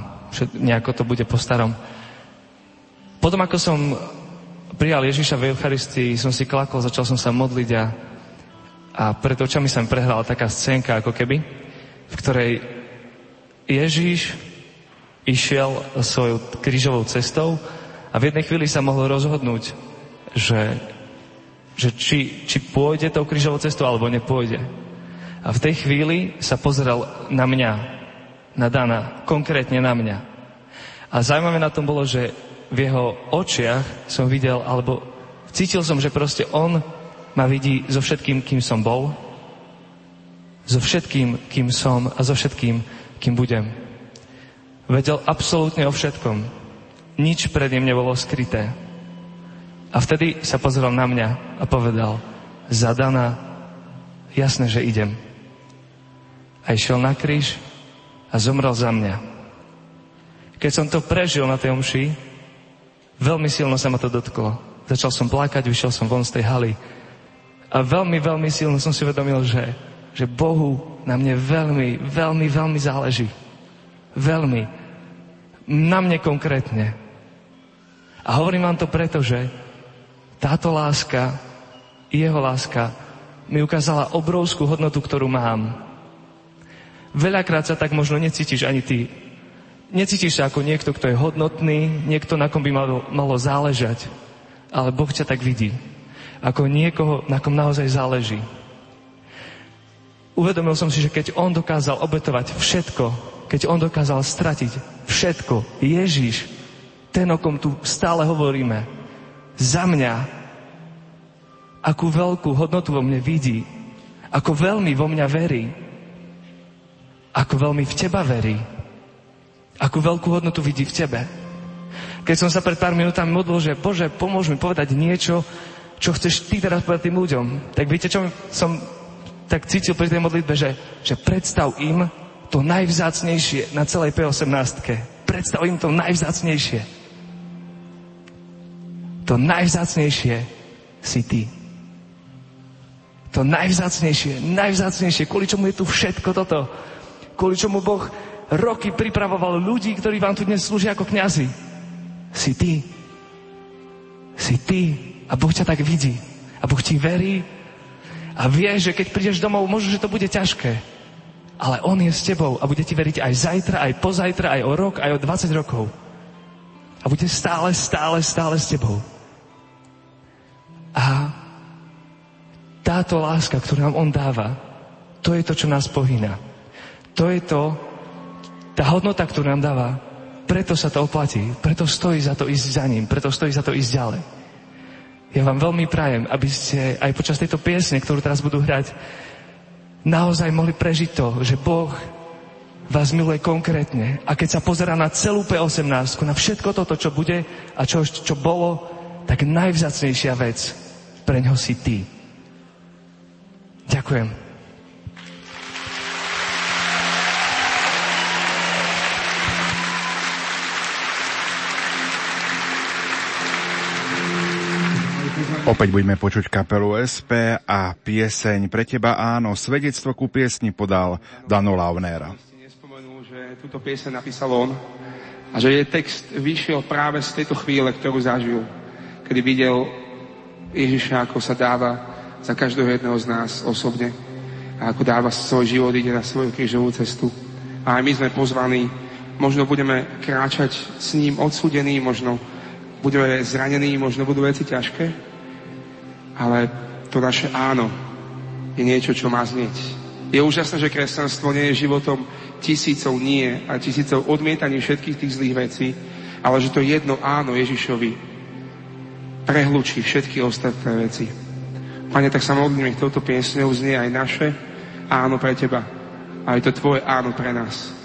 nejako to bude po starom. Potom, ako som prijal Ježiša v Eucharistii, som si klakol, začal som sa modliť a, a pred očami sa mi prehrala taká scénka, ako keby, v ktorej Ježiš išiel svojou krížovou cestou a v jednej chvíli sa mohol rozhodnúť, že, že či, či pôjde tou krížovou cestou alebo nepôjde. A v tej chvíli sa pozeral na mňa na Dana, konkrétne na mňa. A zaujímavé na tom bolo, že v jeho očiach som videl, alebo cítil som, že proste on ma vidí so všetkým, kým som bol, so všetkým, kým som a so všetkým, kým budem. Vedel absolútne o všetkom. Nič pred ním nebolo skryté. A vtedy sa pozrel na mňa a povedal, za Dana, jasné, že idem. A išiel na kríž a zomrel za mňa. Keď som to prežil na tej omši, veľmi silno sa ma to dotklo. Začal som plakať, vyšiel som von z tej haly. A veľmi, veľmi silno som si uvedomil, že, že Bohu na mne veľmi, veľmi, veľmi záleží. Veľmi. Na mne konkrétne. A hovorím vám to preto, že táto láska, jeho láska, mi ukázala obrovskú hodnotu, ktorú mám. Veľakrát sa tak možno necítiš ani ty. Necítiš sa ako niekto, kto je hodnotný, niekto, na kom by malo, malo záležať. Ale Boh ťa tak vidí. Ako niekoho, na kom naozaj záleží. Uvedomil som si, že keď On dokázal obetovať všetko, keď On dokázal stratiť všetko, Ježíš, ten, o kom tu stále hovoríme, za mňa, akú veľkú hodnotu vo mne vidí, ako veľmi vo mňa verí, ako veľmi v teba verí. Akú veľkú hodnotu vidí v tebe. Keď som sa pred pár minútami modlil, že Bože, pomôž mi povedať niečo, čo chceš ty teraz povedať tým ľuďom, tak viete, čo som tak cítil pri tej modlitbe, že, že predstav im to najvzácnejšie na celej P18. Predstav im to najvzácnejšie. To najvzácnejšie si ty. To najvzácnejšie, najvzácnejšie, kvôli čomu je tu všetko toto kvôli čomu Boh roky pripravoval ľudí, ktorí vám tu dnes slúžia ako kňazi. Si ty. Si ty. A Boh ťa tak vidí. A Boh ti verí. A vie, že keď prídeš domov, možno, že to bude ťažké. Ale On je s tebou a bude ti veriť aj zajtra, aj pozajtra, aj o rok, aj o 20 rokov. A bude stále, stále, stále s tebou. A táto láska, ktorú nám On dáva, to je to, čo nás pohýna. To je to, tá hodnota, ktorú nám dáva. Preto sa to oplatí. Preto stojí za to ísť za ním. Preto stojí za to ísť ďalej. Ja vám veľmi prajem, aby ste aj počas tejto piesne, ktorú teraz budú hrať, naozaj mohli prežiť to, že Boh vás miluje konkrétne. A keď sa pozera na celú P18, na všetko toto, čo bude a čo, čo bolo, tak najvzácnejšia vec pre ňo si ty. Ďakujem. Opäť budeme počuť kapelu SP a pieseň Pre teba áno. Svedectvo ku piesni podal Dano Launera. Nespomenul, že túto pieseň napísal on a že je text vyšiel práve z tejto chvíle, ktorú zažil, kedy videl Ježiša, ako sa dáva za každého jedného z nás osobne a ako dáva svoj život, ide na svoju krížovú cestu. A aj my sme pozvaní, možno budeme kráčať s ním odsudení, možno budeme zranení, možno budú veci ťažké, ale to naše áno je niečo, čo má znieť. Je úžasné, že kresťanstvo nie je životom tisícov nie a tisícov odmietaní všetkých tých zlých vecí, ale že to jedno áno Ježišovi prehlučí všetky ostatné veci. Pane, tak sa modlím, nech touto piesňou znie aj naše áno pre Teba. Aj to Tvoje áno pre nás.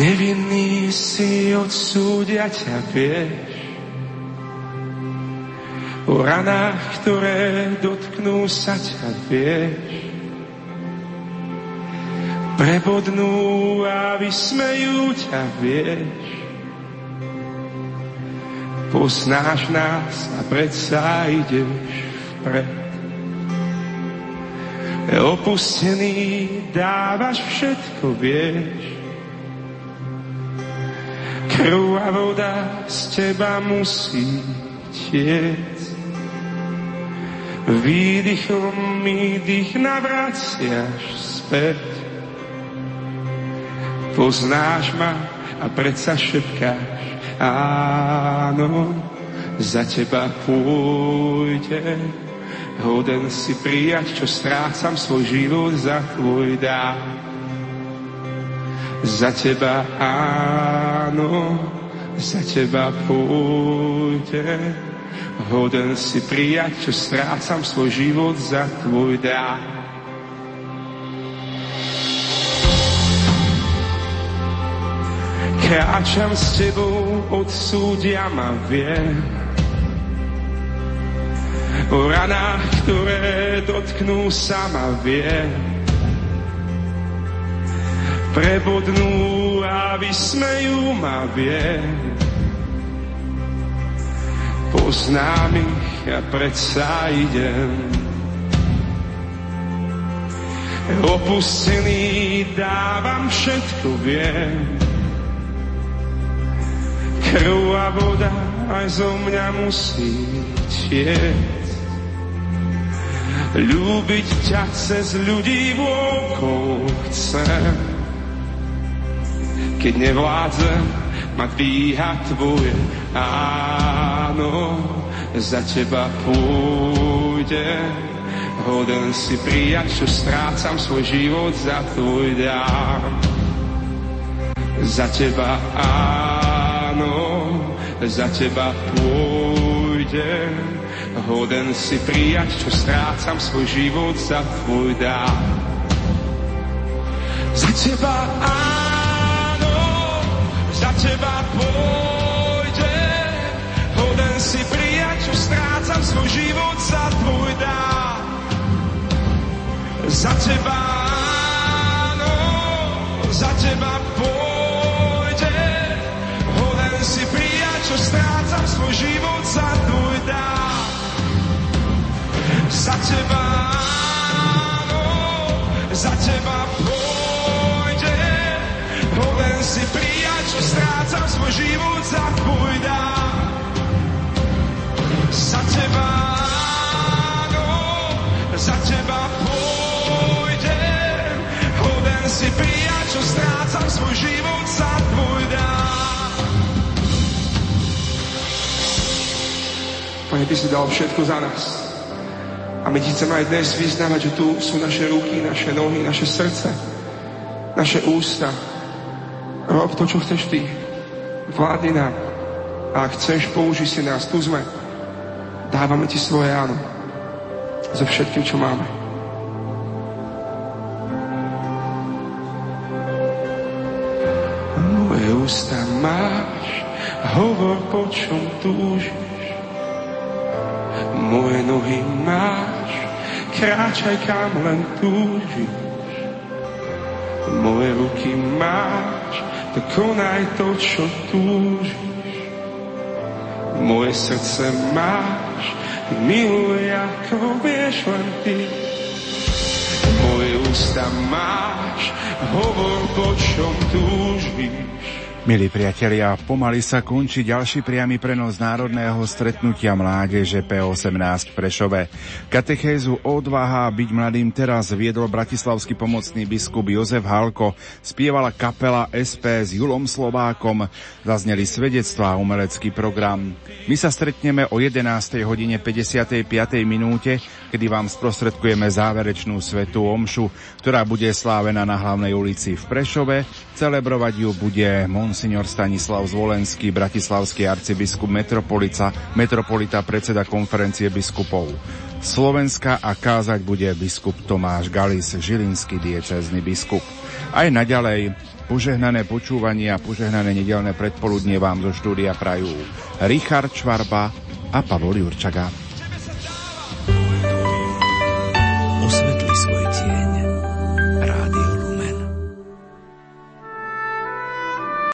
Nevinný si odsúdia ťa, vieš. O ranách, ktoré dotknú sa ťa, vieš. Prebodnú a vysmejú ťa, vieš. Poznáš nás a predsa ideš vpred. Opustený dávaš všetko, vieš Krv a voda z teba musí tiec. Výdychom mi dých navraciaš späť. Poznáš ma a predsa šepkáš, áno, za teba pôjde. Hoden si prijať, čo strácam svoj život za tvoj dár za teba áno, za teba pôjde. Hoden si prijať, čo strácam svoj život za tvoj dá. Kráčam s tebou, odsúdia ma viem. O ranách, ktoré dotknú sa ma viem prebodnú a vysmejú ma vie. Poznám ich a predsa idem. Opustený dávam všetko, viem. Krv a voda aj zo mňa musí tiec. Ľúbiť ťa cez ľudí vôkol chcem keď nevládzem, ma dvíha tvoje áno, za teba pôjde. Hoden si prijať, čo strácam svoj život za tvoj dám. Za teba áno, za teba pôjde. Hoden si prijať, čo strácam svoj život za tvoj dám. Za teba áno, za teba pôjde. Hoden si prijať, čo strácam svoj život za tvoj dá. Za teba áno, za teba pôjde. Hoden si prijať, čo strácam svoj život za tvoj dá. Za teba áno, za teba pôjde. Hoden si prijať, strácam svoj život za tvoj dám. Za teba áno, za teba pôjdem. Hoden si prijať, čo strácam svoj život za tvoj dám. Pane, Ty si dal všetko za nás. A my ti chceme aj dnes vyznávať, že tu sú naše ruky, naše nohy, naše srdce, naše ústa, Rob to, čo chceš ty. Vládni nám. A chceš, použij si nás. Tu sme. Dávame ti svoje áno. So všetkým, čo máme. Moje ústa máš, hovor, po čom túžiš. Moje nohy máš, kráčaj kam len túžiš. Moje ruky máš, to konaj to, čo túžiš. Moje srdce máš, miluje ako vieš len ty. Moje ústa máš, hovor po čom túžiš. Milí priatelia, pomaly sa končí ďalší priamy prenos národného stretnutia mládeže P18 v Prešove. Katechézu odvaha byť mladým teraz viedol bratislavský pomocný biskup Jozef Halko, spievala kapela SP s Julom Slovákom, zazneli svedectvá a umelecký program. My sa stretneme o 11. hodine 55. minúte, kedy vám sprostredkujeme záverečnú svetú omšu, ktorá bude slávená na hlavnej ulici v Prešove. Celebrovať ju bude monsignor Stanislav Zvolenský, bratislavský arcibiskup metropolita, metropolita predseda konferencie biskupov. Slovenska a kázať bude biskup Tomáš Galis, žilinský diecézny biskup. Aj naďalej požehnané počúvanie a požehnané nedelné predpoludnie vám zo štúdia prajú Richard Čvarba a Pavol Jurčaga.